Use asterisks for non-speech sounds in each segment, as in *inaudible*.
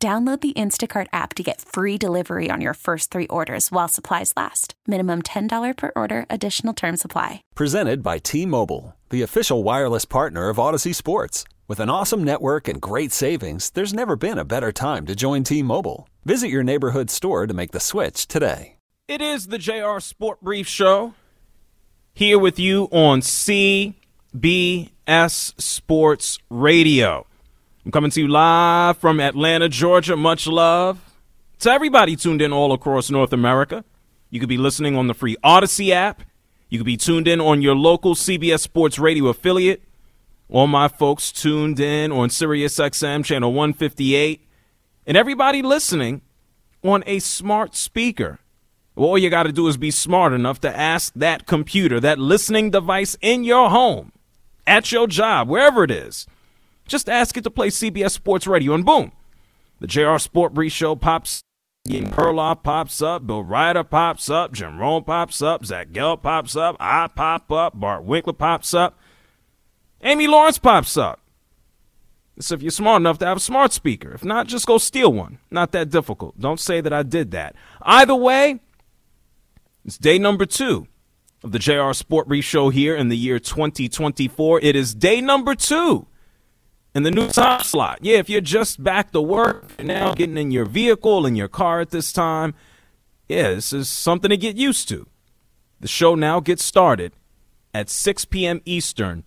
Download the Instacart app to get free delivery on your first three orders while supplies last. Minimum $10 per order, additional term supply. Presented by T Mobile, the official wireless partner of Audacy Sports. With an awesome network and great savings, there's never been a better time to join T Mobile. Visit your neighborhood store to make the switch today. It is the JR Sport Brief Show here with you on CBS Sports Radio. I'm coming to you live from Atlanta, Georgia. Much love to everybody tuned in all across North America. You could be listening on the free Audacy app. You could be tuned in on your local CBS Sports Radio affiliate. All my folks tuned in on Sirius XM channel 158. And everybody listening on a smart speaker. All you got to do is be smart enough to ask that computer, that listening device in your home, at your job, wherever it is just ask it to play CBS Sports Radio, and boom, the JR Sport Brief Show pops. Ian Perloff pops up, Bill Reiter pops up, Jim Rome pops up, Zach Gelb pops up, I pop up, Bart Winkler pops up, Amy Lawrence pops up. So if you're smart enough to have a smart speaker, if not, just go steal one. Not that difficult. Don't say that I did that. Either way, it's day number two of the JR Sport Brief Show here in the year 2024. It is day number two in the new time slot. Yeah, if you're just back to work and now getting in your vehicle and your car at this time, yeah, this is something to get used to. The show now gets started at 6 p.m. Eastern,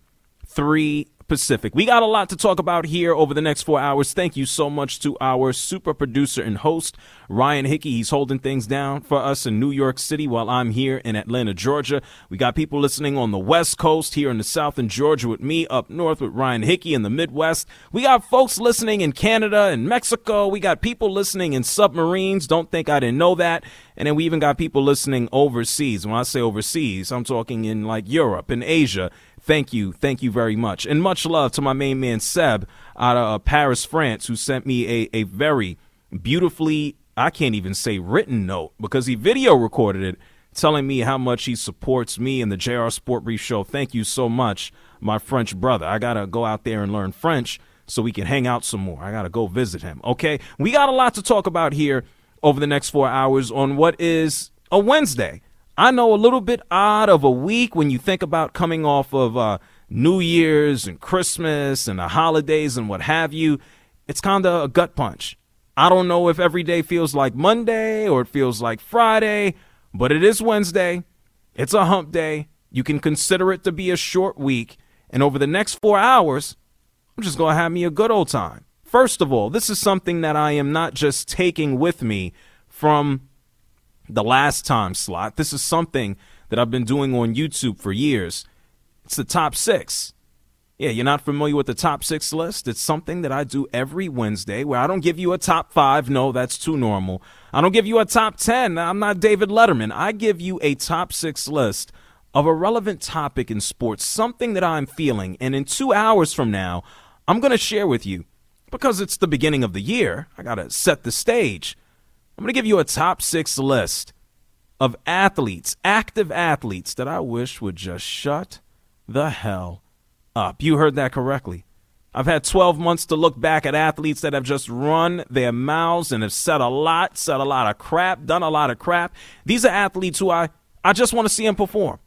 3 Pacific. We got a lot to talk about here over the next four hours. Thank you so much to our super producer and host, Ryan Hickey. He's holding things down for us in New York City while I'm here in Atlanta, Georgia. We got people listening on the West Coast, here in the South in Georgia with me, up north with Ryan Hickey in the Midwest. We got folks listening in Canada and Mexico. We got people listening in submarines. Don't think I didn't know that. And then we even got people listening overseas. When I say overseas, I'm talking in like Europe and Asia Thank you. Thank you very much. And much love to my main man, Seb, out of uh, Paris, France, who sent me a, a very beautifully, I can't even say written note because he video recorded it telling me how much he supports me and the JR Sport Brief Show. Thank you so much, my French brother. I got to go out there and learn French so we can hang out some more. I got to go visit him. Okay. We got a lot to talk about here over the next four hours on what is a Wednesday. I know a little bit odd of a week when you think about coming off of uh, New Year's and Christmas and the holidays and what have you. It's kind of a gut punch. I don't know if every day feels like Monday or it feels like Friday, but it is Wednesday. It's a hump day. You can consider it to be a short week. And over the next four hours, I'm just going to have me a good old time. First of all, this is something that I am not just taking with me from the last time slot. This is something that I've been doing on YouTube for years. It's the top six. Yeah, you're not familiar with the top six list? It's something that I do every Wednesday where I don't give you a top five. No, that's too normal. I don't give you a top 10. I'm not David Letterman. I give you a top six list of a relevant topic in sports, something that I'm feeling. And in two hours from now, I'm going to share with you because it's the beginning of the year. I got to set the stage. I'm going to give you a top six list of athletes, active athletes, that I wish would just shut the hell up. You heard that correctly. I've had 12 months to look back at athletes that have just run their mouths and have said a lot, said a lot of crap, done a lot of crap. These are athletes who I, I just want to see them perform.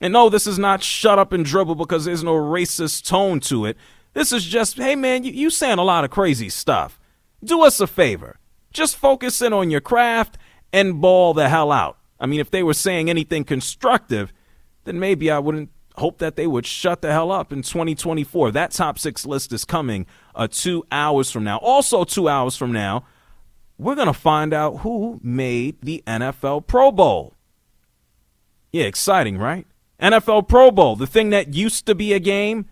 And no, this is not shut up and dribble because there's no racist tone to it. This is just, hey man, you, you saying a lot of crazy stuff. Do us a favor. Just focus in on your craft and ball the hell out. I mean, if they were saying anything constructive, then maybe I wouldn't hope that they would shut the hell up in 2024. That top six list is coming uh, two hours from now. Also, two hours from now, we're going to find out who made the NFL Pro Bowl. Yeah, exciting, right? NFL Pro Bowl, the thing that used to be a game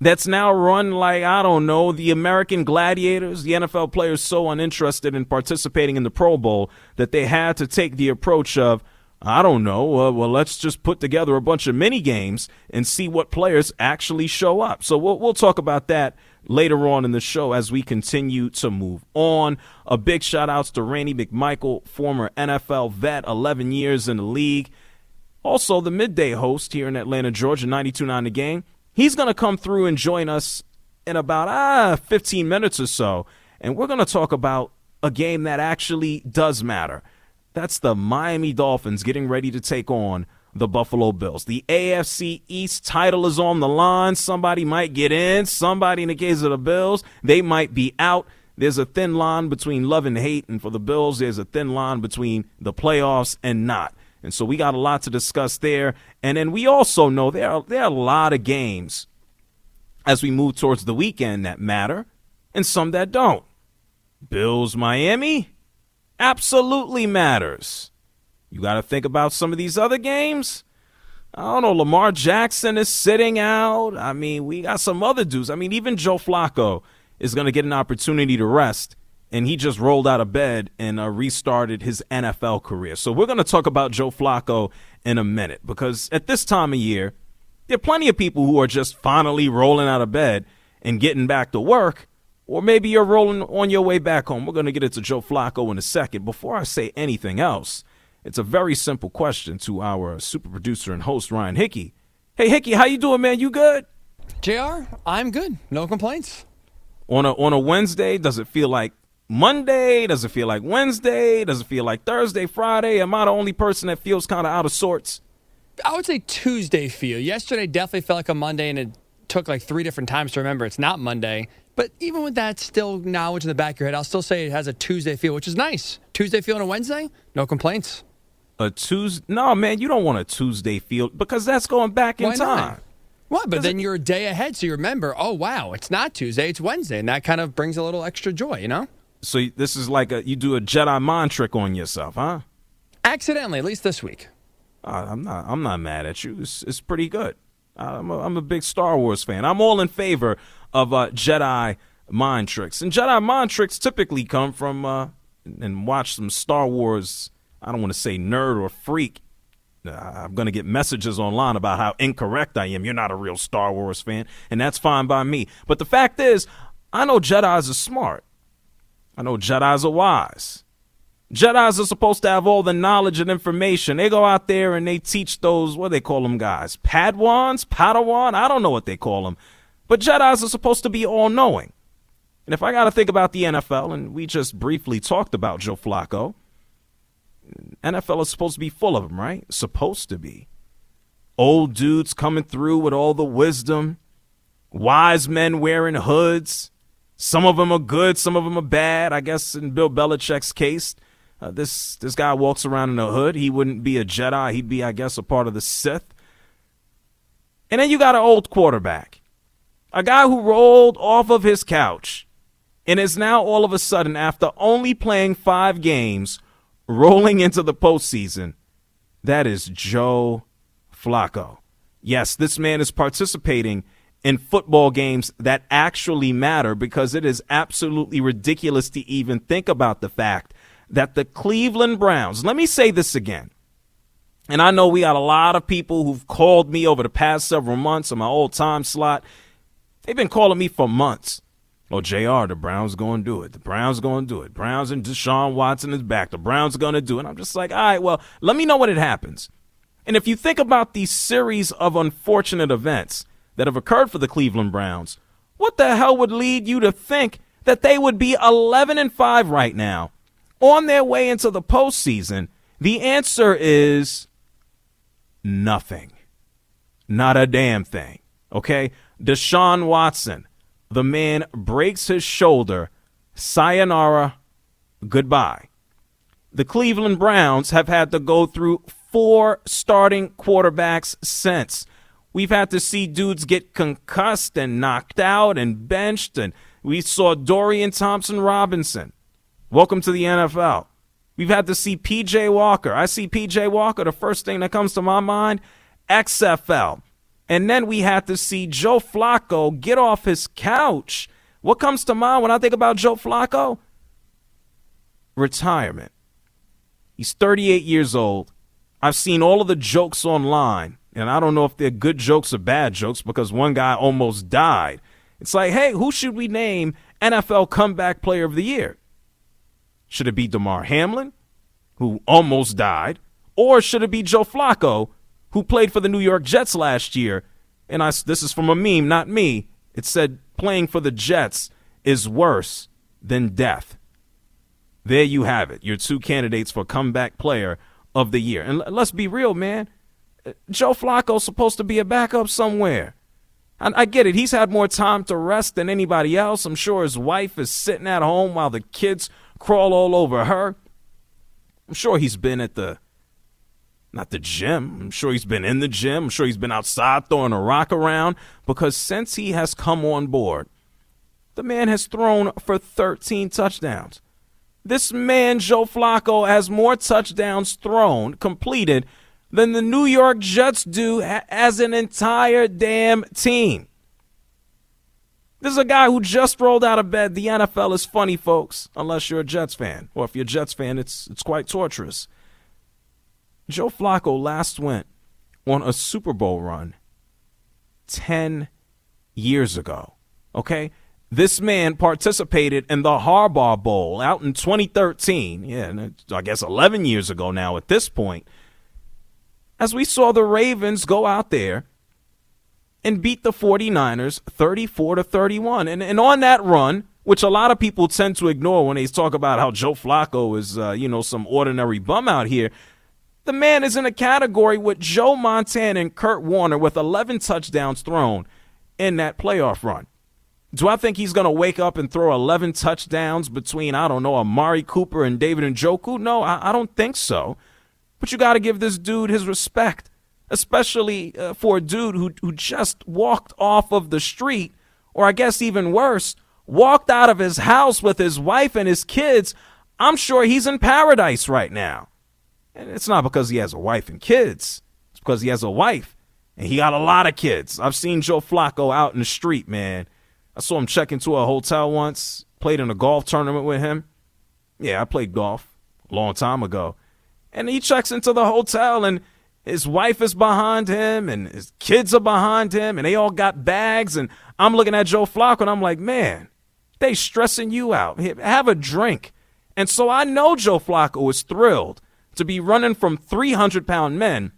that's now run like, I don't know, the American Gladiators. The NFL players so uninterested in participating in the Pro Bowl that they had to take the approach of, I don't know, uh, well, let's just put together a bunch of mini games and see what players actually show up. So we'll, we'll talk about that later on in the show as we continue to move on. A big shout outs to Randy McMichael, former NFL vet, 11 years in the league. Also, the midday host here in Atlanta, Georgia, 92.9 The Game. He's going to come through and join us in about ah 15 minutes or so, and we're going to talk about a game that actually does matter. That's the Miami Dolphins getting ready to take on the Buffalo Bills. The AFC East title is on the line. Somebody might get in. Somebody, in the case of the Bills, they might be out. There's a thin line between love and hate, and for the Bills, there's a thin line between the playoffs and not. And so we got a lot to discuss there. And then we also know there are, there are a lot of games as we move towards the weekend that matter and some that don't. Bills Miami absolutely matters. You got to think about some of these other games. I don't know. Lamar Jackson is sitting out. I mean, we got some other dudes. I mean, even Joe Flacco is going to get an opportunity to rest and he just rolled out of bed and uh, restarted his NFL career. So we're going to talk about Joe Flacco in a minute because at this time of year, there are plenty of people who are just finally rolling out of bed and getting back to work, or maybe you're rolling on your way back home. We're going to get into Joe Flacco in a second. Before I say anything else, it's a very simple question to our super producer and host Ryan Hickey. Hey Hickey, how you doing, man? You good? Jr. I'm good. No complaints. On a on a Wednesday, does it feel like Monday? Does it feel like Wednesday? Does it feel like Thursday, Friday? Am I the only person that feels kind of out of sorts? I would say Tuesday feel. Yesterday definitely felt like a Monday, and it took like three different times to remember it's not Monday. But even with that still knowledge in the back of your head, I'll still say it has a Tuesday feel, which is nice. Tuesday feel on a Wednesday, no complaints. A Tuesday? No, man, you don't want a Tuesday feel because that's going back in Why time. Not? What? But then it, you're a day ahead, so you remember. Oh wow, it's not Tuesday, it's Wednesday, and that kind of brings a little extra joy, you know. So this is like a you do a Jedi mind trick on yourself, huh? Accidentally, at least this week. Uh, I'm not. I'm not mad at you. It's, it's pretty good. I'm a, I'm a big Star Wars fan. I'm all in favor of uh, Jedi mind tricks, and Jedi mind tricks typically come from uh, and watch some Star Wars. I don't want to say nerd or freak. Uh, I'm going to get messages online about how incorrect I am. You're not a real Star Wars fan, and that's fine by me. But the fact is, I know Jedi's are smart. I know Jedi's are wise. Jedi's are supposed to have all the knowledge and information. They go out there and they teach those, what they call them guys? Padwans? Padawan? I don't know what they call them. But Jedi's are supposed to be all knowing. And if I got to think about the NFL, and we just briefly talked about Joe Flacco, NFL is supposed to be full of them, right? Supposed to be. Old dudes coming through with all the wisdom, wise men wearing hoods, some of them are good, some of them are bad. I guess in Bill Belichick's case, uh, this this guy walks around in a hood. He wouldn't be a Jedi. He'd be, I guess, a part of the Sith. And then you got an old quarterback, a guy who rolled off of his couch and is now all of a sudden, after only playing five games, rolling into the postseason. That is Joe Flacco. Yes, this man is participating in football games that actually matter because it is absolutely ridiculous to even think about the fact that the Cleveland Browns, let me say this again. And I know we got a lot of people who've called me over the past several months on my old time slot. They've been calling me for months. Oh, JR, the Browns going to do it. The Browns going to do it. Browns and Deshaun Watson is back. The Browns going to do it. I'm just like, all right, well, let me know when it happens. And if you think about these series of unfortunate events, that have occurred for the Cleveland Browns, what the hell would lead you to think that they would be 11 and 5 right now on their way into the postseason? The answer is nothing. Not a damn thing. Okay? Deshaun Watson, the man breaks his shoulder. Sayonara. Goodbye. The Cleveland Browns have had to go through four starting quarterbacks since. We've had to see dudes get concussed and knocked out and benched, and we saw Dorian Thompson Robinson. Welcome to the NFL. We've had to see PJ Walker. I see PJ Walker, the first thing that comes to my mind, XFL. And then we had to see Joe Flacco get off his couch. What comes to mind when I think about Joe Flacco? Retirement. He's 38 years old. I've seen all of the jokes online, and I don't know if they're good jokes or bad jokes because one guy almost died. It's like, hey, who should we name NFL Comeback Player of the Year? Should it be Damar Hamlin, who almost died, or should it be Joe Flacco, who played for the New York Jets last year? And I, this is from a meme, not me. It said playing for the Jets is worse than death. There you have it. Your two candidates for comeback player of the year. And let's be real, man. Joe Flacco's supposed to be a backup somewhere. I, I get it. He's had more time to rest than anybody else. I'm sure his wife is sitting at home while the kids crawl all over her. I'm sure he's been at the not the gym. I'm sure he's been in the gym. I'm sure he's been outside throwing a rock around because since he has come on board, the man has thrown for 13 touchdowns. This man, Joe Flacco, has more touchdowns thrown, completed, than the New York Jets do as an entire damn team. This is a guy who just rolled out of bed. The NFL is funny, folks, unless you're a Jets fan. Or if you're a Jets fan, it's, it's quite torturous. Joe Flacco last went on a Super Bowl run 10 years ago. Okay? This man participated in the Harbaugh Bowl out in 2013. Yeah, I guess 11 years ago now at this point. As we saw the Ravens go out there and beat the 49ers 34 to 31. And, and on that run, which a lot of people tend to ignore when they talk about how Joe Flacco is, uh, you know, some ordinary bum out here. The man is in a category with Joe Montana and Kurt Warner with 11 touchdowns thrown in that playoff run. Do I think he's going to wake up and throw 11 touchdowns between, I don't know, Amari Cooper and David and Njoku? No, I, I don't think so. But you got to give this dude his respect, especially uh, for a dude who, who just walked off of the street, or I guess even worse, walked out of his house with his wife and his kids. I'm sure he's in paradise right now. And it's not because he has a wife and kids, it's because he has a wife and he got a lot of kids. I've seen Joe Flacco out in the street, man I saw him check into a hotel once, played in a golf tournament with him. Yeah, I played golf a long time ago. And he checks into the hotel and his wife is behind him and his kids are behind him and they all got bags and I'm looking at Joe Flacco and I'm like, man, they stressing you out. Have a drink. And so I know Joe Flacco is thrilled to be running from 300 pound men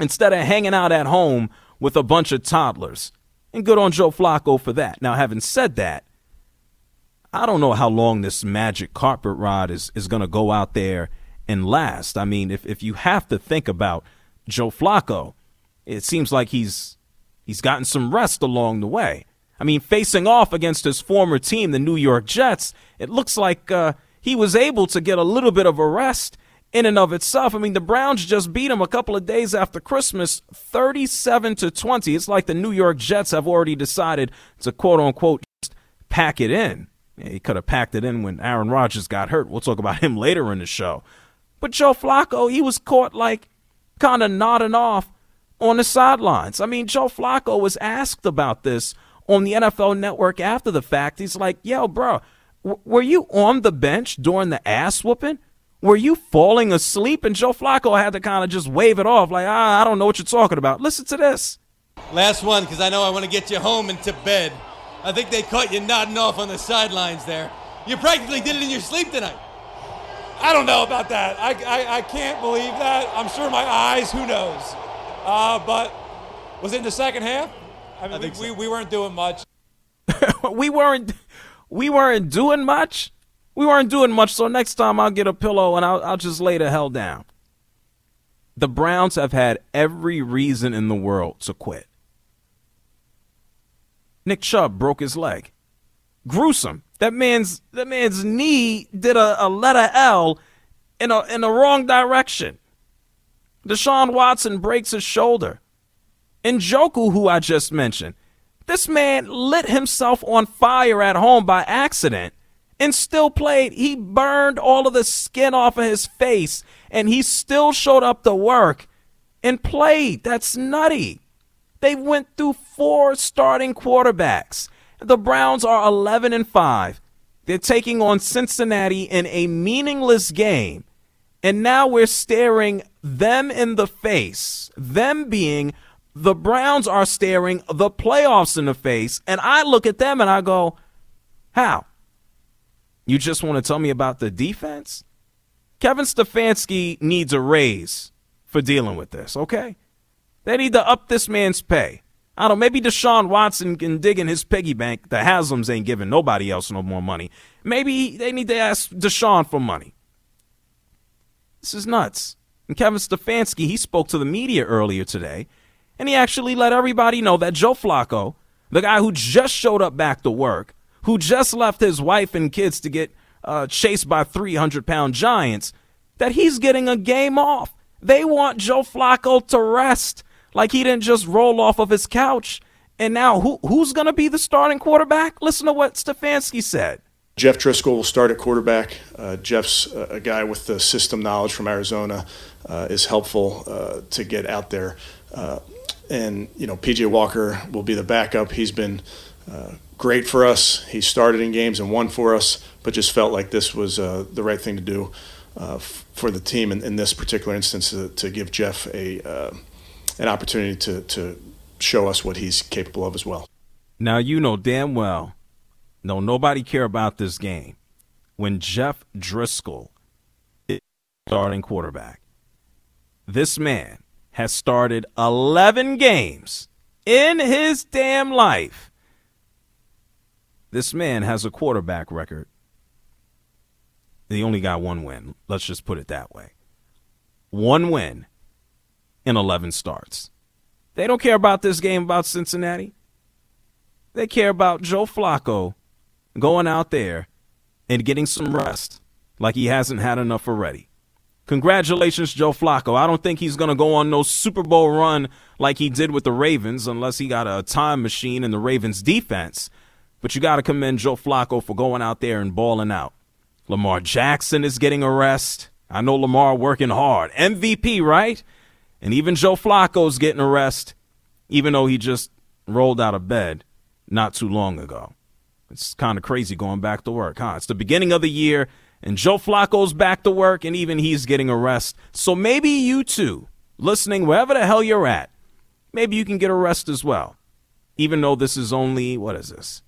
instead of hanging out at home with a bunch of toddlers. And good on Joe Flacco for that. Now, having said that, I don't know how long this magic carpet ride is, is going to go out there and last. I mean, if, if you have to think about Joe Flacco, it seems like he's he's gotten some rest along the way. I mean, facing off against his former team, the New York Jets, it looks like uh, he was able to get a little bit of a rest in and of itself. I mean, the Browns just beat them a couple of days after Christmas, 37 to 20. It's like the New York Jets have already decided to quote unquote pack it in. Yeah, he could have packed it in when Aaron Rodgers got hurt. We'll talk about him *laughs* later in the show. But Joe Flacco, he was caught like kind of nodding off on the sidelines. I mean, Joe Flacco was asked about this on the NFL network after the fact. He's like, yo, bro, w- were you on the bench during the ass whooping? Were you falling asleep? And Joe Flacco had to kind of just wave it off, like, ah, I don't know what you're talking about. Listen to this. Last one, because I know I want to get you home and to bed. I think they caught you nodding off on the sidelines there. You practically did it in your sleep tonight. I don't know about that. I, I, I can't believe that. I'm sure my eyes, who knows? Uh, but was it in the second half? I mean, I we, so. we, we weren't doing much. *laughs* we weren't we weren't doing much we weren't doing much, so next time I'll get a pillow and I'll, I'll just lay the hell down. The Browns have had every reason in the world to quit. Nick Chubb broke his leg. Gruesome. That man's that man's knee did a, a letter L in a in the wrong direction. Deshaun Watson breaks his shoulder. Njoku, who I just mentioned, this man lit himself on fire at home by accident and still played. He burned all of the skin off of his face and he still showed up to work and played. That's nutty. They went through four starting quarterbacks. The Browns are 11 and 5. They're taking on Cincinnati in a meaningless game. And now we're staring them in the face. Them being the Browns are staring the playoffs in the face. And I look at them and I go, How? You just want to tell me about the defense? Kevin Stefanski needs a raise for dealing with this, okay? They need to up this man's pay. I don't know, maybe Deshaun Watson can dig in his piggy bank. The Haslams ain't giving nobody else no more money. Maybe they need to ask Deshaun for money. This is nuts. And Kevin Stefanski, he spoke to the media earlier today, and he actually let everybody know that Joe Flacco, the guy who just showed up back to work, who just left his wife and kids to get uh, chased by 300 pound giants, that he's getting a game off. They want Joe Flacco to rest like he didn't just roll off of his couch. And now, who, who's going to be the starting quarterback? Listen to what Stefanski said. Jeff Driskel will start at quarterback. Uh, Jeff's a guy with the system knowledge from Arizona, uh, is helpful uh, to get out there. Uh, and, you know, PJ Walker will be the backup. He's been uh, great for us. He started in games and won for us, but just felt like this was uh, the right thing to do f- for the team in, in, this particular instance to, to give Jeff a an opportunity to, to show us what he's capable of as well. Now, you know damn well no, nobody care about this game when Jeff Driskel is starting quarterback. This man has started 11 games in his damn life. This man has a quarterback record. He only got one win. Let's just put it that way. One win in 11 starts. They don't care about this game about Cincinnati. They care about Joe Flacco going out there and getting some rest like he hasn't had enough already. Congratulations, Joe Flacco. I don't think he's going to go on no Super Bowl run like he did with the Ravens unless he got a time machine in the Ravens defense. But you got to commend Joe Flacco for going out there and balling out. Lamar Jackson is getting a rest. I know Lamar working hard. MVP, right? And even Joe Flacco's getting a rest, even though he just rolled out of bed not too long ago. It's kind of crazy going back to work, huh? It's the beginning of the year, and Joe Flacco's back to work, and even he's getting a rest. So maybe you too, listening wherever the hell you're at, maybe you can get a rest as well. Even though this is only, what is this?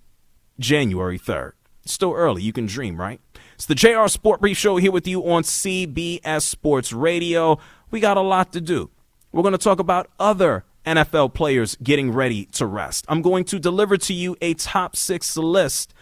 January 3rd. It's still early. You can dream, right? It's the JR Sport Brief Show here with you on CBS Sports Radio. We got a lot to do. We're going to talk about other NFL players getting ready to rest. I'm going to deliver to you a top six list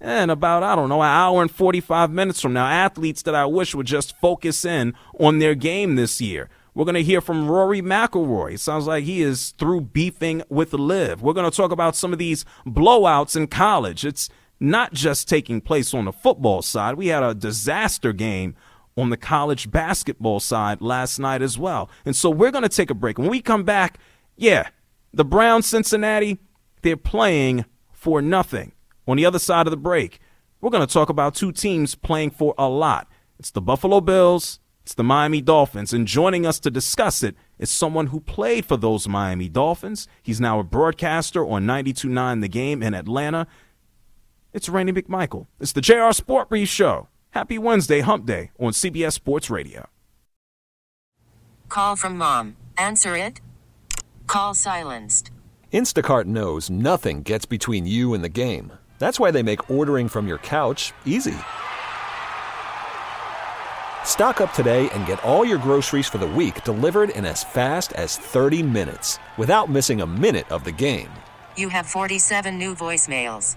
in about, I don't know, an hour and 45 minutes from now. Athletes that I wish would just focus in on their game this year. We're going to hear from Rory McIlroy. It sounds like he is through beefing with LIV. We're going to talk about some of these blowouts in college. It's not just taking place on the football side. We had a disaster game on the college basketball side last night as well. And so we're going to take a break. When we come back, yeah, the Browns, Cincinnati, they're playing for nothing. On the other side of the break, we're going to talk about two teams playing for a lot. It's the Buffalo Bills, it's the Miami Dolphins. And joining us to discuss it is someone who played for those Miami Dolphins. He's now a broadcaster on 92.9 The Game in Atlanta. It's Randy McMichael. It's the JR Sport Brief Show. Happy Wednesday, Hump Day on CBS Sports Radio. Call from mom. Answer it. Call silenced. Instacart knows nothing gets between you and the game. That's why they make ordering from your couch easy. Stock up today and get all your groceries for the week delivered in as fast as 30 minutes without missing a minute of the game. You have 47 new voicemails.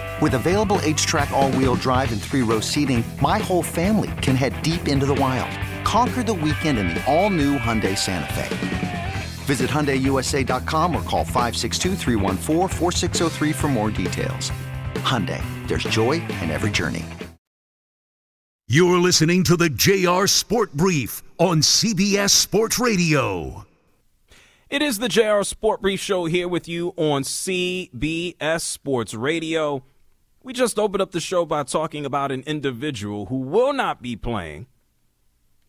With available HTRAC, all wheel drive, and three row seating, my whole family can head deep into the wild. Conquer the weekend in the all new Hyundai Santa Fe. Visit HyundaiUSA.com or call 562 for more details. Hyundai, there's joy in every journey. You're listening to the JR Sport Brief on CBS Sports Radio. It is the JR Sport Brief Show here with you on CBS Sports Radio. We just opened up the show by talking about an individual who will not be playing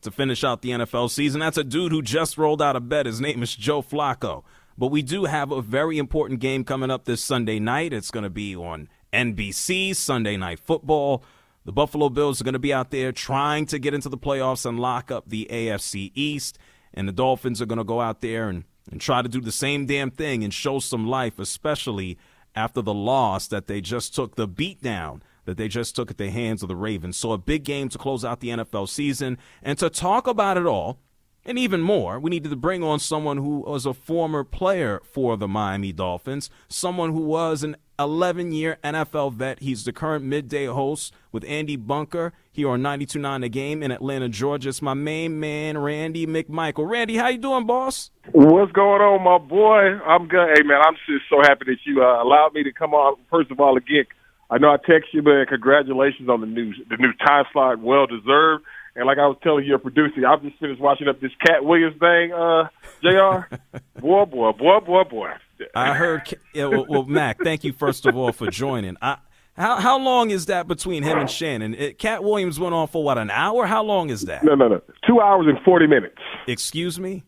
to finish out the NFL season. That's a dude who just rolled out of bed. His name is Joe Flacco. But we do have a very important game coming up this Sunday night. It's going to be on NBC, Sunday Night Football. The Buffalo Bills are going to be out there trying to get into the playoffs and lock up the AFC East. And the Dolphins are going to go out there and, and try to do the same damn thing and show some life, especially after the loss that they just took, the beatdown that they just took at the hands of the Ravens. So a big game to close out the NFL season. And to talk about it all, and even more, we needed to bring on someone who was a former player for the Miami Dolphins, someone who was an 11 year NFL vet. He's the current midday host with Andy Bunker here on 92.9 The Game in Atlanta, Georgia. It's my main man, Randy McMichael. Randy, how you doing, boss? What's going on, my boy? I'm good. Hey, man, I'm just so happy that you uh, allowed me to come on. First of all, again, I know I text you, man. Congratulations on the new the new time slot, well deserved. And like I was telling your producer, I've just finished watching up this Katt Williams thing, uh, Jr. *laughs* boy, boy, boy, boy, boy. I heard. Yeah, well, well, Mac, thank you first of all for joining. I, how how long is that between him and Shannon? It, Katt Williams went on for what an hour? How long is that? No, no, no. Two hours and forty minutes. Excuse me.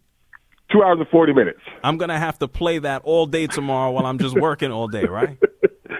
Two hours and forty minutes. I'm gonna have to play that all day tomorrow while I'm just working all day, right? *laughs*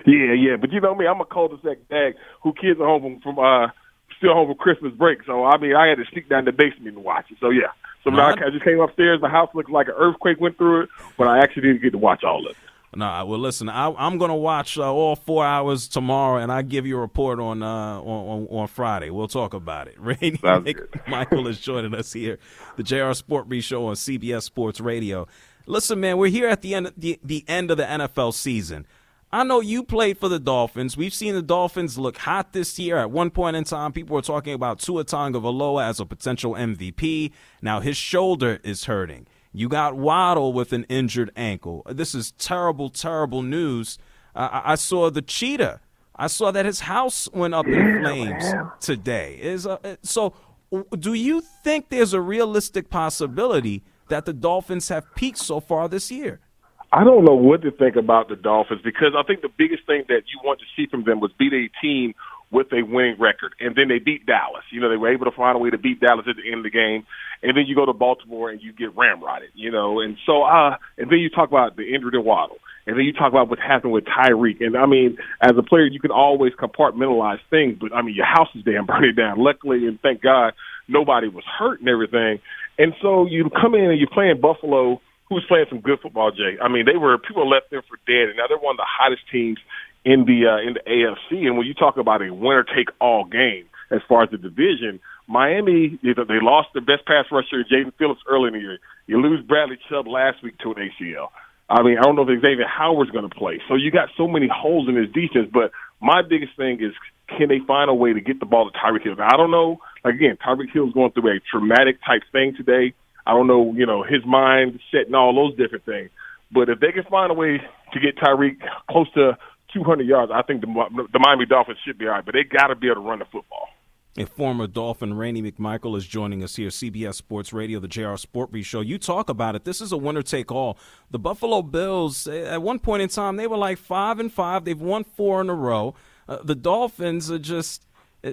Yeah, yeah, but you know me, I'm a cul-de-sac dad who kids are home from, from uh still home for Christmas break. So I mean, I had to sneak down the basement and watch it. So yeah, so no, I, I just came upstairs. The house looked like an earthquake went through it, but I actually didn't get to watch all of it. No, well, listen, I, am going to watch uh, all four hours tomorrow, and I give you a report on, uh, on, on on Friday. We'll talk about it. *laughs* Randy *laughs* Michael is joining us here, the JR Sport Show on CBS Sports Radio. Listen, man, we're here at the end the, the end of the NFL season. I know you played for the Dolphins. We've seen the Dolphins look hot this year. At one point in time, people were talking about Tua Tagovailoa as a potential MVP. Now his shoulder is hurting. You got Waddle with an injured ankle. This is terrible, terrible news. Uh, I saw the cheetah. I saw that his house went up in flames today. Is uh, so. Do you think there's a realistic possibility that the Dolphins have peaked so far this year? I don't know what to think about the Dolphins because I think the biggest thing that you want to see from them was beat a team with a winning record. And then they beat Dallas. You know, they were able to find a way to beat Dallas at the end of the game. And then you go to Baltimore and you get ramrodded, you know. And so, uh, and then you talk about the injured in Waddle. And then you talk about what happened with Tyreek. And I mean, as a player, you can always compartmentalize things, but I mean, your house is damn *laughs* burning down. Luckily, and thank God, nobody was hurt and everything. And so you come in and you're playing Buffalo – who was playing some good football, Jay. I mean, they were people left them for dead, and now they're one of the hottest teams in the uh, in the AFC. And when you talk about a winner take all game as far as the division, Miami they lost their best pass rusher, Jaelan Phillips, early in the year. You lose Bradley Chubb last week to an ACL. I mean, I don't know if Xavier Howard's going to play. So you got so many holes in his defense. But my biggest thing is, can they find a way to get the ball to Tyreek Hill? Now, I don't know. Like, again, Tyreek Hill's going through a traumatic type thing today. I don't know, you know, his mind set and all those different things. But if they can find a way to get Tyreek close to 200 yards, I think the, the Miami Dolphins should be all right. But they got to be able to run the football. A former Dolphin, Randy McMichael, is joining us here, CBS Sports Radio, the JR Sport Show. You talk about it. This is a winner take all. The Buffalo Bills, at one point in time, they were like five and five. They've won four in a row. Uh, the Dolphins are just,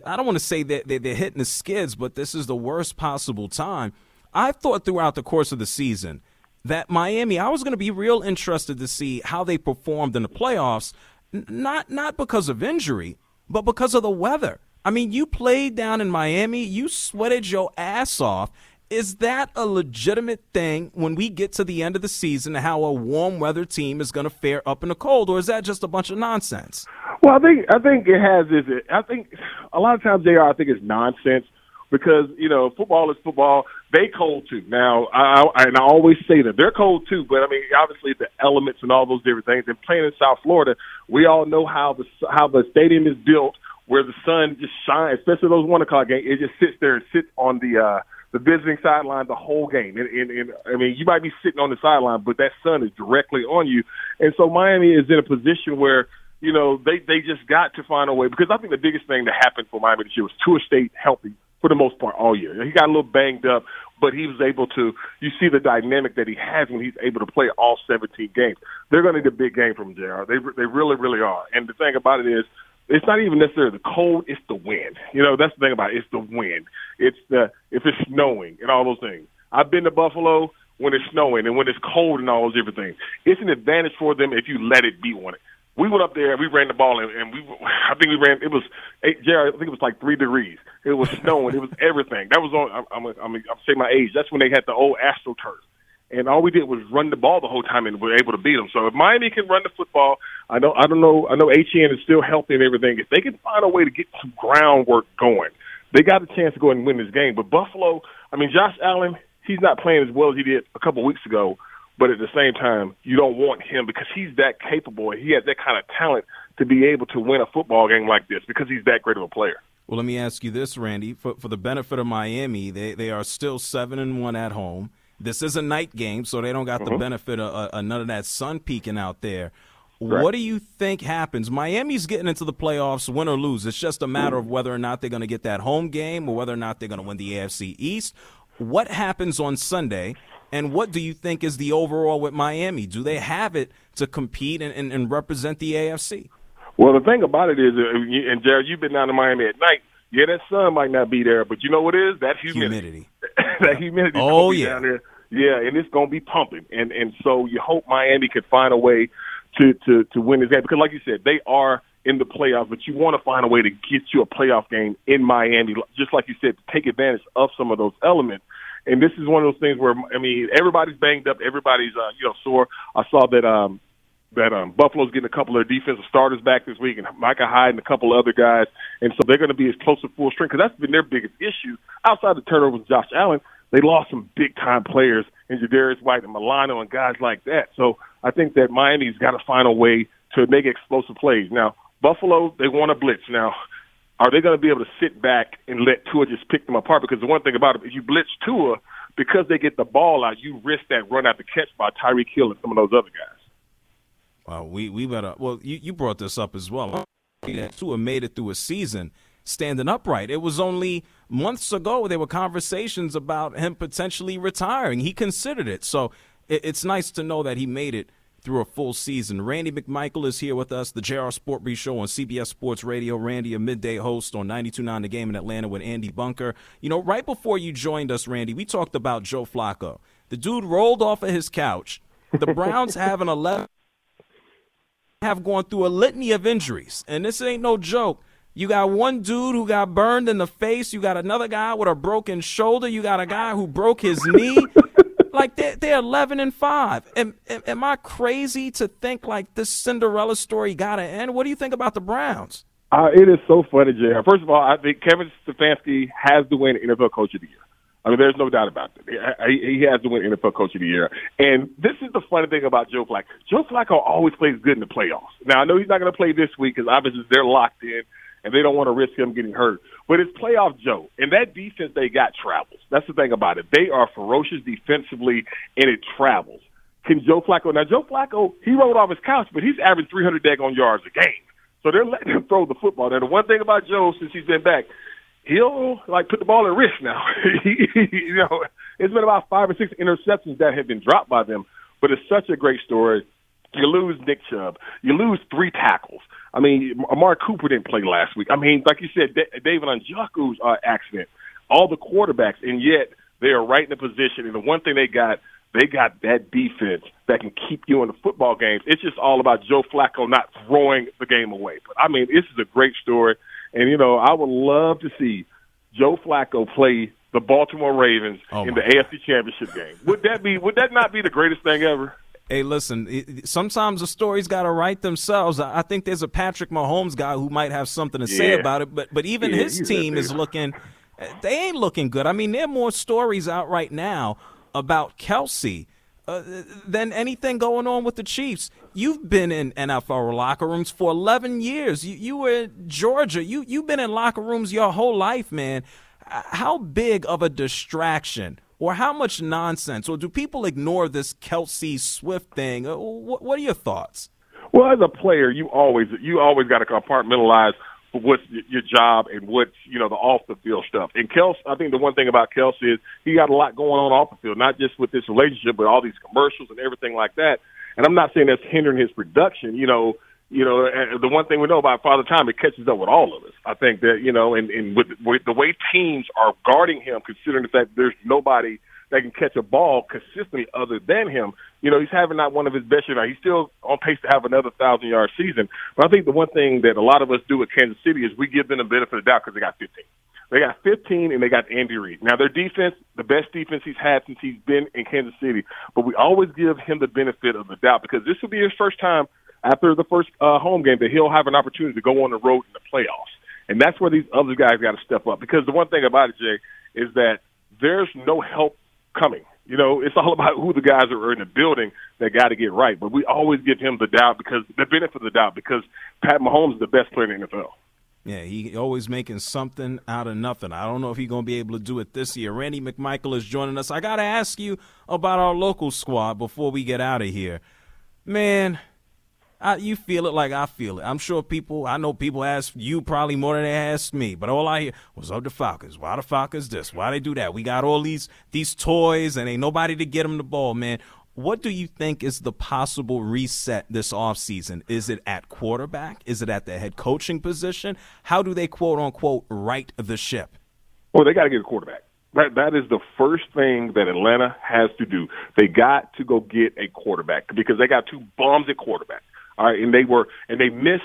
I don't want to say that they're hitting the skids, but this is the worst possible time. I thought throughout the course of the season that Miami, I was going to be real interested to see how they performed in the playoffs, not not because of injury, but because of the weather. I mean, you played down in Miami, you sweated your ass off. Is that a legitimate thing when we get to the end of the season, how a warm weather team is going to fare up in the cold, or is that just a bunch of nonsense? Well, I think I think it has is it. I think a lot of times, Jr. I think it's nonsense because you know football is football. They cold too. Now, I, I and I always say that they're cold too. But I mean, obviously the elements and all those different things. And playing in South Florida, we all know how the how the stadium is built, where the sun just shines. Especially those one o'clock games, it just sits there and sits on the. uh the visiting sideline the whole game. And, and, and I mean, you might be sitting on the sideline, but that sun is directly on you. And so Miami is in a position where you know they they just got to find a way because I think the biggest thing that happened for Miami this year was Tua stayed healthy for the most part all year. He got a little banged up, but he was able to. You see the dynamic that he has when he's able to play all 17 games. They're going to need a big game from Jr. They they really really are. And the thing about it is, it's not even necessarily the cold; it's the wind. You know, that's the thing about it. It's the wind. It's the if it's snowing and all those things. I've been to Buffalo when it's snowing and when it's cold and all those different things. It's an advantage for them if you let it be on it we went up there and we ran the ball and, and we I think we ran it was eight, Jared I think it was like three degrees. It was snowing. it was everything. That was on. I'm I'm I'm, saying my age. That's when they had the old AstroTurf. And all we did was run the ball the whole time, and we were able to beat them. So if Miami can run the football, I know I don't know. I know HN is still healthy and everything. If they can find a way to get some groundwork going, they got a chance to go and win this game. But Buffalo, I mean, Josh Allen, he's not playing as well as he did a couple weeks ago. But at the same time, you don't want him because he's that capable. He has that kind of talent to be able to win a football game like this because he's that great of a player. Well, let me ask you this, Randy. For, for the benefit of Miami, they, they are still seven and one at home. This is a night game, so they don't got mm-hmm. the benefit of uh, none of that sun peeking out there. Right. What do you think happens? Miami's getting into the playoffs, win or lose. It's just a matter of whether or not they're going to get that home game or whether or not they're going to win the AFC East. What happens on Sunday? And what do you think is the overall with Miami? Do they have it to compete and, and, and represent the AFC? Well, the thing about it is, uh, and Jared, you've been down to Miami at night. Yeah, that sun might not be there, but you know what it is? That humidity. humidity. *laughs* that humidity. Oh yeah. Down there. Yeah, and it's going to be pumping, and and so you hope Miami could find a way to to to win this game because, like you said, they are in the playoffs, but you want to find a way to get you a playoff game in Miami, just like you said, to take advantage of some of those elements. And this is one of those things where I mean everybody's banged up, everybody's uh, you know sore. I saw that um that um Buffalo's getting a couple of their defensive starters back this week, and Micah Hyde and a couple of other guys, and so they're going to be as close to full strength because that's been their biggest issue outside the turnovers. Josh Allen, they lost some big time players in Tre'Davious White and Milano and guys like that. So I think that Miami's got to find a way to make explosive plays. Now Buffalo, they want to blitz. Now are they going to be able to sit back and let Tua just pick them apart? Because the one thing about it, if you blitz Tua, because they get the ball out, you risk that run out the catch by Tyreek Hill and some of those other guys. Well, we we better. Well, you, you brought this up as well. Tua made it through a season standing upright. It was only months ago there were conversations about him potentially retiring. He considered it, so it, it's nice to know that he made it through a full season. Randy McMichael is here with us, the JR Sport Brief Show on CBS Sports Radio. Randy, a midday host on 92.9 The Game in Atlanta with Andy Bunker. You know, right before you joined us, Randy, we talked about Joe Flacco. The dude rolled off of his couch. The Browns have an 11 have gone through a litany of injuries, and this ain't no joke. You got one dude who got burned in the face. You got another guy with a broken shoulder. You got a guy who broke his knee like they're, they're 11 and 5. Am, am, I crazy to think like this Cinderella story got to end? What do you think about the Browns? Uh, it is so funny, Jr. First of all, I think Kevin Stefanski has to win NFL Coach of the Year. I mean, there's no doubt about it. He has to win NFL Coach of the Year. And this is the funny thing about Joe Flacco. Joe Flacco always plays good in the playoffs. Now, I know he's not going to play this week because obviously they're locked in and they don't want to risk him getting hurt. But it's playoff Joe, and that defense they got travels. That's the thing about it. They are ferocious defensively, and it travels. Can Joe Flacco now? Joe Flacco he rolled off his couch, but he's averaging 300 daggone yards a game. So they're letting him throw the football. Now the one thing about Joe since he's been back, he'll like put the ball at risk now. *laughs* you know, it's been about five or six interceptions that have been dropped by them, but it's such a great story. You lose Nick Chubb. You lose three tackles. I mean, Amari Cooper didn't play last week. I mean, like you said, David Njoku's uh, accident, all the quarterbacks, and yet they are right in the position. And the one thing they got, they got that defense that can keep you in the football games. It's just all about Joe Flacco not throwing the game away. But I mean, this is a great story, and you know, I would love to see Joe Flacco play the Baltimore Ravens oh in the God. AFC Championship game. Would that be? Would that not be the greatest thing ever? Hey, listen. It, sometimes the stories got to write themselves. I think there's a Patrick Mahomes guy who might have something to say about it. But but even Yeah, his team is looking. They ain't looking good. I mean, there are more stories out right now about Kelce uh, than anything going on with the Chiefs. You've been in NFL locker rooms for 11 years. You, you were in Georgia. You you've been in locker rooms your whole life, man. How big of a distraction, or how much nonsense, or do people ignore this Kelce Swift thing? Uh, What, what are your thoughts? Well, as a player, you always you always got to compartmentalize what's your job and what's you know the off the field stuff. And Kelce, I think the one thing about Kelce is he got a lot going on off the field, not just with this relationship, but all these commercials and everything like that. And I'm not saying that's hindering his production. You know, you know, the one thing we know about Father Time, it catches up with all of us. I think that you know, and, and with, with the way teams are guarding him, considering the fact there's nobody that can catch a ball consistently other than him. You know, he's having not one of his best years. Now, He's still on pace to have another thousand yard season. But I think the one thing that a lot of us do at Kansas City is we give them the benefit of the doubt because they got 15. They got 15 and they got Andy Reid. Now their defense, the best defense he's had since he's been in Kansas City, but we always give him the benefit of the doubt because this will be his first time after the first uh, home game that he'll have an opportunity to go on the road in the playoffs. And that's where these other guys got to step up because the one thing about it, Jay, is that there's no help coming. You know, it's all *laughs* about who the guys are in the building that got to get right. But we always give him the doubt because the benefit of the doubt because Pat Mahomes is the best player in the NFL. Yeah, he always making something out of nothing. I don't know if he's going to be able to do it this year. Randy McMichael is joining us. I got to ask you about our local squad before we get out of here. Man, I, you feel it like I feel it. I'm sure people, I know people ask you probably more than they ask me, but all I hear was, oh, the Falcons. Why the Falcons this? Why they do that? We got all these these toys and ain't nobody to get them the ball, man. What do you think is the possible reset this offseason? Is it at quarterback? Is it at the head coaching position? How do they quote unquote right the ship? Well, they got to get a quarterback. That that is the first thing that Atlanta has to do. They got to go get a quarterback because they got two bums at quarterback. All right, and they were and they missed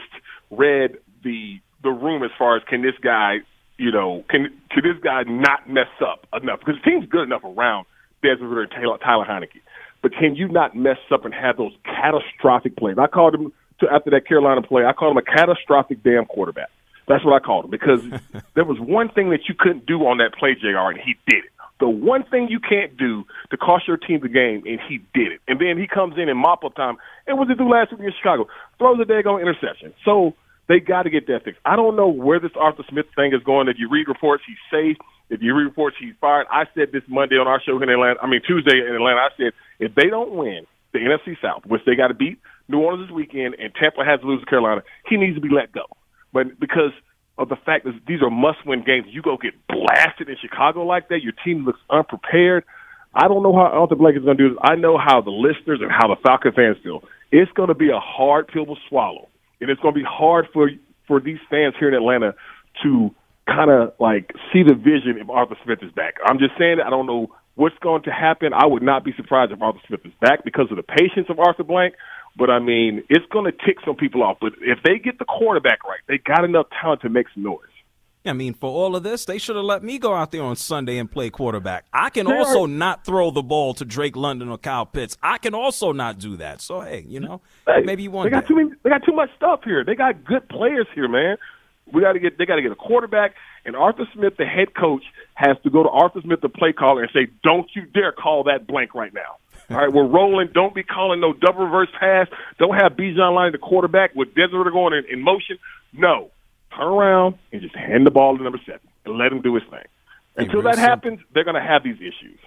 read the the room as far as can this guy, you know, can can this guy not mess up enough because the team's good enough around Desmond Ridder and Taylor, Tyler Heinicke, but can you not mess up and have those catastrophic plays? I called him to after that Carolina play. I called him a catastrophic damn quarterback. That's what I called him because *laughs* there was one thing that you couldn't do on that play, Jr. And he did it. The one thing you can't do to cost your team the game, and he did it. And then he comes in in mop up time. And what did he do last week in Chicago? Throws a daggone interception. So they got to get that fixed. I don't know where this Arthur Smith thing is going. If you read reports, he's safe. If you read reports, he's fired. I said this Monday on our show in Atlanta. I mean Tuesday in Atlanta. I said if they don't win the NFC South, which they got to beat New Orleans this weekend, and Tampa has to lose to Carolina, he needs to be let go. But because of the fact that these are must-win games, you go get blasted in Chicago like that. Your team looks unprepared. I don't know how Arthur Blank is going to do this. I know how the listeners and how the Falcon fans feel. It's going to be a hard pill to swallow, and it's going to be hard for for these fans here in Atlanta to kind of like see the vision if Arthur Smith is back. I'm just saying that I don't know what's going to happen. I would not be surprised if Arthur Smith is back because of the patience of Arthur Blank. But I mean, it's going to tick some people off. But if they get the quarterback right, they got enough talent to make some noise. I mean, for all of this, they should have let me go out there on Sunday and play quarterback. I can They also are- not throw the ball to Drake London or Kyle Pitts. I can also not do that. So hey, you know, Hey, maybe one They got day. too many. They got too much stuff here. They got good players here, man. We got to get. They got to get a quarterback. And Arthur Smith, the head coach, has to go to Arthur Smith, the play caller, and say, "Don't you dare call that blank right now." All right, we're rolling. Don't be calling no double reverse pass. Don't have Bijan line the quarterback with Desert going in, in motion. No, turn around and just hand the ball to number seven and let him do his thing. Until real that happens, they're going to have these issues.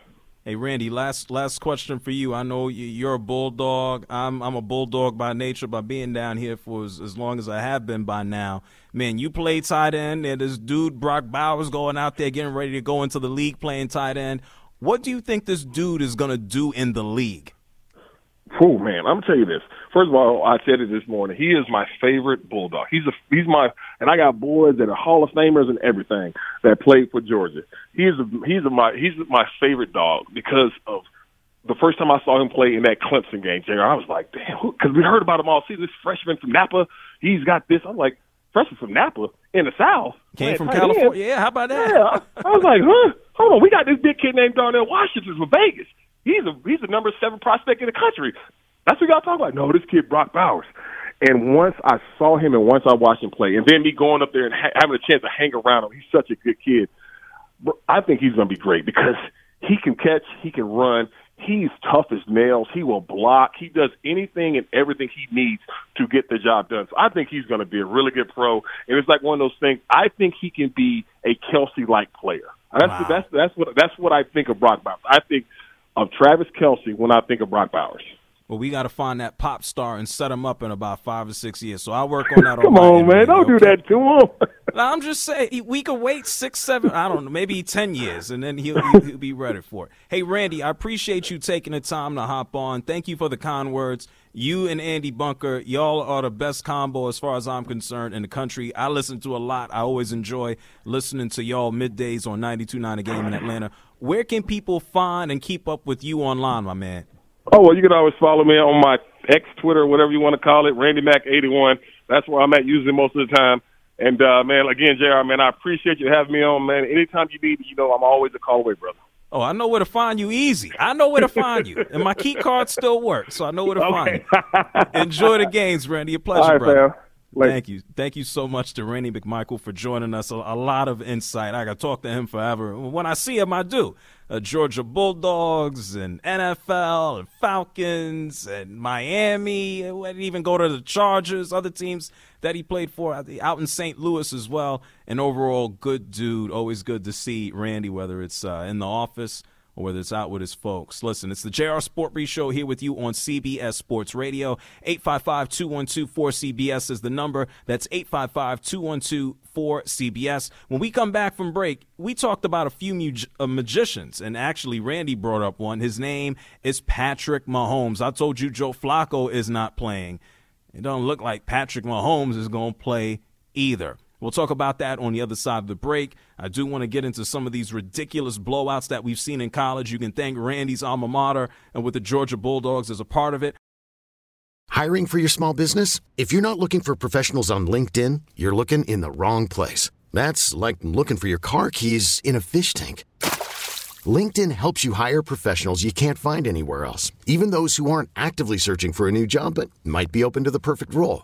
Hey Randy, last last question for you. I know you- you're a bulldog. I'm I'm a bulldog by nature by being down here for as, as long as I have been by now. Man, you play tight end, and this dude Brock Bowers going out there getting ready to go into the league playing tight end. What do you think this dude is gonna do in the league? Oh man, I'm gonna tell you this. First of all, I said it this morning. He is my favorite bulldog. He's a he's my and I got boys that are Hall of Famers and everything that played for Georgia. He's a he's a, my he's my favorite dog because of the first time I saw him play in that Clemson game. Jr. I was like, damn, because we heard about him all season. This freshman from Napa, he's got this. I'm like, freshman from Napa in the South, Came from tight end? California. Yeah, how about that? Yeah, I, I was like, huh? Hold on, we got this big kid named Darnell Washington from Vegas. He's a he's a number seven prospect in the country. That's what y'all talk about. No, this kid Brock Bowers. And once I saw him, and once I watched him play, and then me going up there and ha- having a chance to hang around him, he's such a good kid. I think he's going to be great because he can catch, he can run, he's tough as nails. He will block. He does anything and everything he needs to get the job done. So I think he's going to be a really good pro. And it's like one of those things. I think he can be a Kelce like player. That's wow. that's that's what that's what I think of Brock Bowers. I think of Travis Kelce when I think of Brock Bowers. Well, we got to find that pop star and set him up in about five or six years. So I work on that. Come on, man! Don't okay? do that to him. *laughs* I'm just saying we could wait six, seven. I don't know, maybe ten years, and then he'll, he'll be ready for it. Hey, Randy, I appreciate you taking the time to hop on. Thank you for the kind words. You and Andy Bunker, y'all are the best combo as far as I'm concerned in the country. I listen to a lot. I always enjoy listening to y'all middays on 92.9 A Game in Atlanta. Where can people find and keep up with you online, my man? Oh well, you can always follow me on my X Twitter, whatever you want to call it, Randy Mac eighty one. That's where I'm at usually most of the time. And uh, man, again, Jr. Man, I appreciate you having me on, man. Anytime you need, you know, I'm always a call away, brother. Oh, I know where to find you easy. I know where to find you. And my key card still works, so I know where to okay. find you. Enjoy the games, Randy. A pleasure, brother. Thank you. Thank you so much to Randy McMichael for joining us. A, a lot of insight. I got to talk to him forever. When I see him, I do uh, Georgia Bulldogs and NFL and Falcons and Miami. I didn't even go to the Chargers, other teams that he played for out in St. Louis as well. An overall good dude. Always good to see Randy, whether it's uh, in the office – or whether it's out with his folks. Listen, it's the JR Sport Brief Show here with you on CBS Sports Radio. 855 212 4CBS is the number. That's 855 212 4CBS. When we come back from break, we talked about a few uh, magicians, and actually, Randy brought up one. His name is Patrick Mahomes. I told you Joe Flacco is not playing. It don't look like Patrick Mahomes is going to play either. We'll talk about that on the other side of the break. I do want to get into some of these ridiculous blowouts that we've seen in college. You can thank Randy's alma mater and with the Georgia Bulldogs as a part of it. Hiring for your small business? If you're not looking for professionals on LinkedIn, you're looking in the wrong place. That's like looking for your car keys in a fish tank. LinkedIn helps you hire professionals you can't find anywhere else, even those who aren't actively searching for a new job but might be open to the perfect role.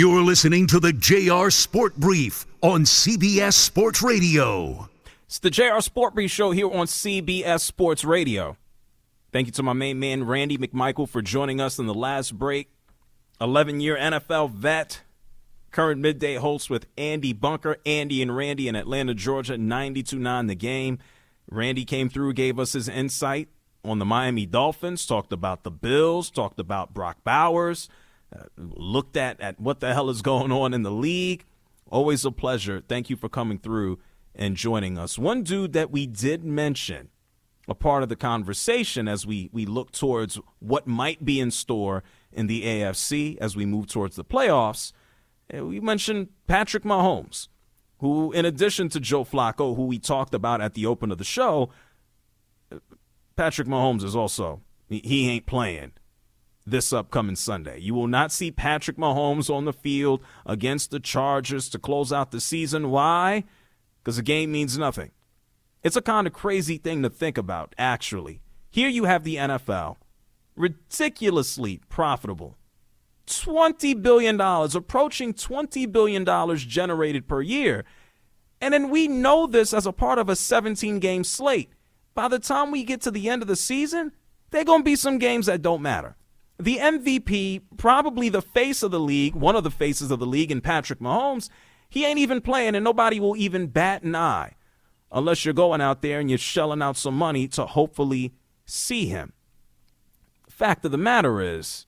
You're listening to the JR Sport Brief on CBS Sports Radio. It's the JR Sport Brief show here on CBS Sports Radio. Thank you to my main man, Randy McMichael, for joining us in the last break. 11 year NFL vet, current midday host with Andy Bunker, Andy and Randy in Atlanta, Georgia, 92 9 the game. Randy came through, gave us his insight on the Miami Dolphins, talked about the Bills, talked about Brock Bowers, looked at, at what the hell is going on in the league. Always a pleasure. Thank you for coming through and joining us. One dude that we did mention, a part of the conversation as we, we look towards what might be in store in the AFC as we move towards the playoffs. Eh, we mentioned Patrick Mahomes, who, in addition to Joe Flacco, who we talked about at the open of the show, Patrick Mahomes is also, he ain't playing this upcoming Sunday. You will not see Patrick Mahomes on the field against the Chargers to close out the season. Why? Because the game means nothing. It's a kind of crazy thing to think about, actually. Here you have the NFL ridiculously profitable. $20 billion, approaching $20 billion generated per year. And then we know this as a part of a 17 game slate. By the time we get to the end of the season, there are going to be some games that don't matter. The MVP, probably the face of the league, one of the faces of the league, and Patrick Mahomes, he ain't even playing, and nobody will even bat an eye unless you're going out there and you're shelling out some money to hopefully see him fact of the matter is,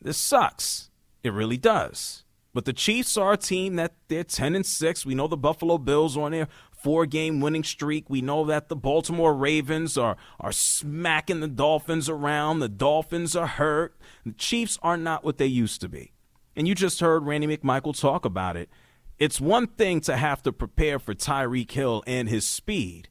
This sucks. It really does. But the Chiefs are a team that they're 10 and 6. We know the Buffalo Bills are on their four game winning streak. We know that the Baltimore Ravens are, are smacking the Dolphins around. The Dolphins are hurt. The Chiefs are not what they used to be. And you just heard Randy McMichael talk about it. It's one thing to have to prepare for Tyreek Hill and his speed.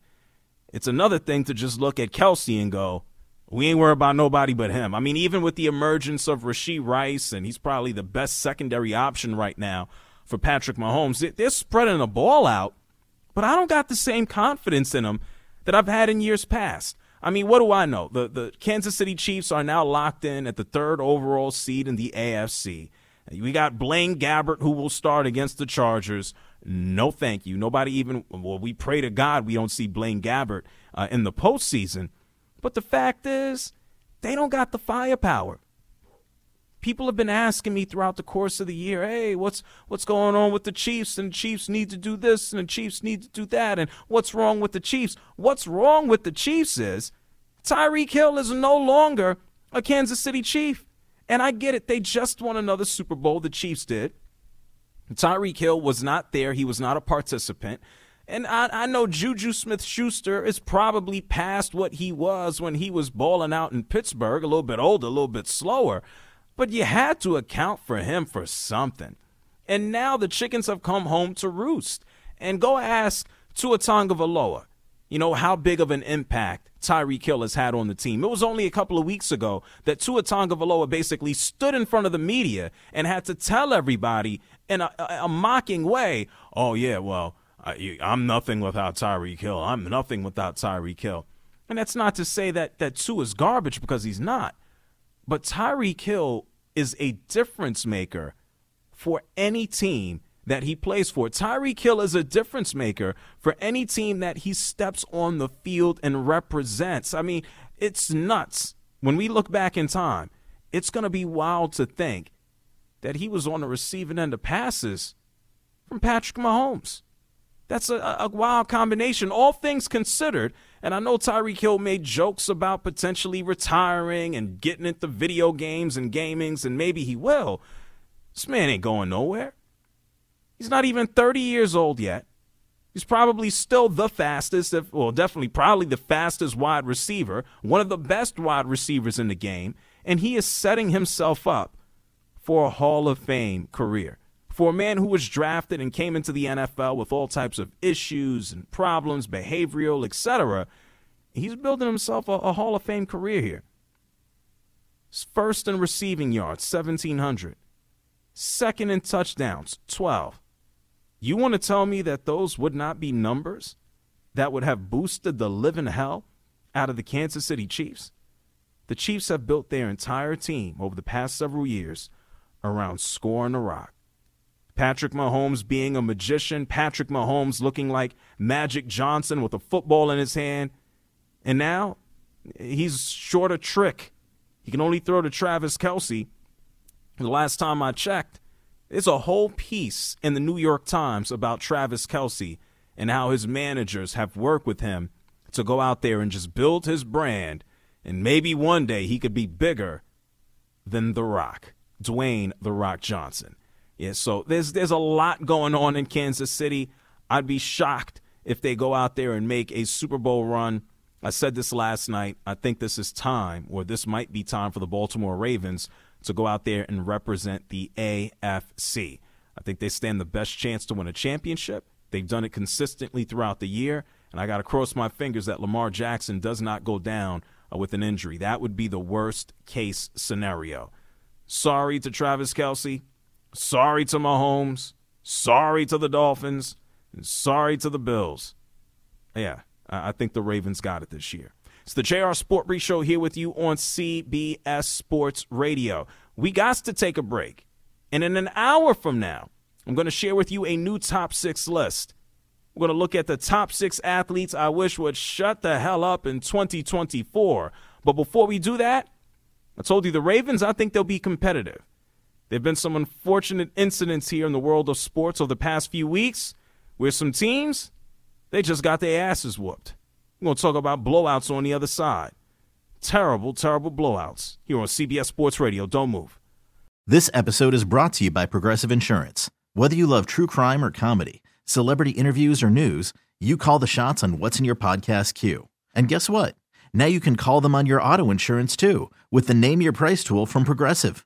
It's another thing to just look at Kelce and go, we ain't worried about nobody but him. I mean, even with the emergence of Rashee Rice, and he's probably the best secondary option right now for Patrick Mahomes, they're spreading the ball out, but I don't got the same confidence in them that I've had in years past. I mean, what do I know? The the Kansas City Chiefs are now locked in at the third overall seed in the AFC. We got Blaine Gabbert who will start against the Chargers. No, thank you. Nobody even. Well, we pray to God we don't see Blaine Gabbert uh, in the postseason. But the fact is, they don't got the firepower. People have been asking me throughout the course of the year, hey, what's what's going on with the Chiefs? And the Chiefs need to do this, and the Chiefs need to do that, and what's wrong with the Chiefs? What's wrong with the Chiefs is Tyreek Hill is no longer a Kansas City Chief. And I get it, they just won another Super Bowl, the Chiefs did. Tyreek Hill was not there, he was not a participant. And I, I know Juju Smith Schuster is probably past what he was when he was balling out in Pittsburgh, a little bit older, a little bit slower. But you had to account for him for something. And now the chickens have come home to roost. And go ask Tua Tagovailoa, you know, how big of an impact Tyreek Hill has had on the team. It was only a couple of weeks ago that Tua Tagovailoa basically stood in front of the media and had to tell everybody in a, a, a mocking way, oh, yeah, well, I, am nothing without Tyreek Hill. I'm nothing without Tyreek Hill. And that's not to say that that Tua is garbage because he's not. But Tyreek Hill is a difference maker for any team that he plays for. Tyreek Hill is a difference maker for any team that he steps on the field and represents. I mean, it's nuts. When we look back in time, it's going to be wild to think that he was on the receiving end of passes from Patrick Mahomes. That's a, a wild combination, all things considered. And I know Tyreek Hill made jokes about potentially retiring and getting into video games and gamings, and maybe he will. This man ain't going nowhere. He's not even 30 years old yet. He's probably still the fastest, if, well, definitely probably the fastest wide receiver, one of the best wide receivers in the game, and he is setting himself up for a Hall of Fame career for a man who was drafted and came into the NFL with all types of issues and problems, behavioral, etc., he's building himself a, a Hall of Fame career here. First in receiving yards, 1,700. Second in touchdowns, 12. You want to tell me that those would not be numbers that would have boosted the living hell out of the Kansas City Chiefs? The Chiefs have built their entire team over the past several years around scoring a rock. Patrick Mahomes being a magician, Patrick Mahomes looking like Magic Johnson with a football in his hand. And now he's short a trick. He can only throw to Travis Kelce. The last time I checked, there's a whole piece in the New York Times about Travis Kelce and how his managers have worked with him to go out there and just build his brand. And maybe one day he could be bigger than The Rock, Dwayne The Rock Johnson. Yeah, so there's there's a lot going on in Kansas City. I'd be shocked if they go out there and make a Super Bowl run. I said this last night. I think this is time, or this might be time for the Baltimore Ravens to go out there and represent the AFC. I think they stand the best chance to win a championship. They've done it consistently throughout the year, and I got to cross my fingers that Lamar Jackson does not go down uh, with an injury. That would be the worst case scenario. Sorry to Travis Kelce. Sorry to Mahomes. Sorry to the Dolphins. And sorry to the Bills. Yeah, I think the Ravens got it this year. It's the JR Sport Brief Show here with you on CBS Sports Radio. We got to take a break. And in an hour from now, I'm going to share with you a new top six list. We're going to look at the top six athletes I wish would shut the hell up in 2024. But before we do that, I told you the Ravens, I think they'll be competitive. There have been some unfortunate incidents here in the world of sports over the past few weeks where some teams, they just got their asses whooped. We're going to talk about blowouts on the other side. Terrible, terrible blowouts here on CBS Sports Radio. Don't move. This episode is brought to you by Progressive Insurance. Whether you love true crime or comedy, celebrity interviews or news, you call the shots on what's in your podcast queue. And guess what? Now you can call them on your auto insurance too with the Name Your Price tool from Progressive.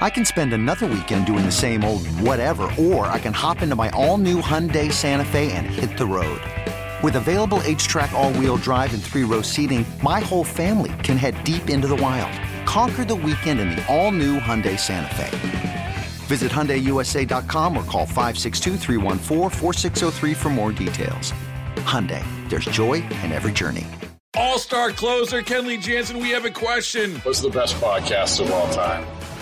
I can spend another weekend doing the same old whatever, or I can hop into my all new Hyundai Santa Fe and hit the road. With available HTRAC, all wheel drive, and three row seating, my whole family can head deep into the wild. Conquer the weekend in the all new Hyundai Santa Fe. Visit HyundaiUSA.com or call 562 for more details. Hyundai, there's joy in every journey. All-star closer Kenley Jansen, we have a question. What's the best podcast of all time?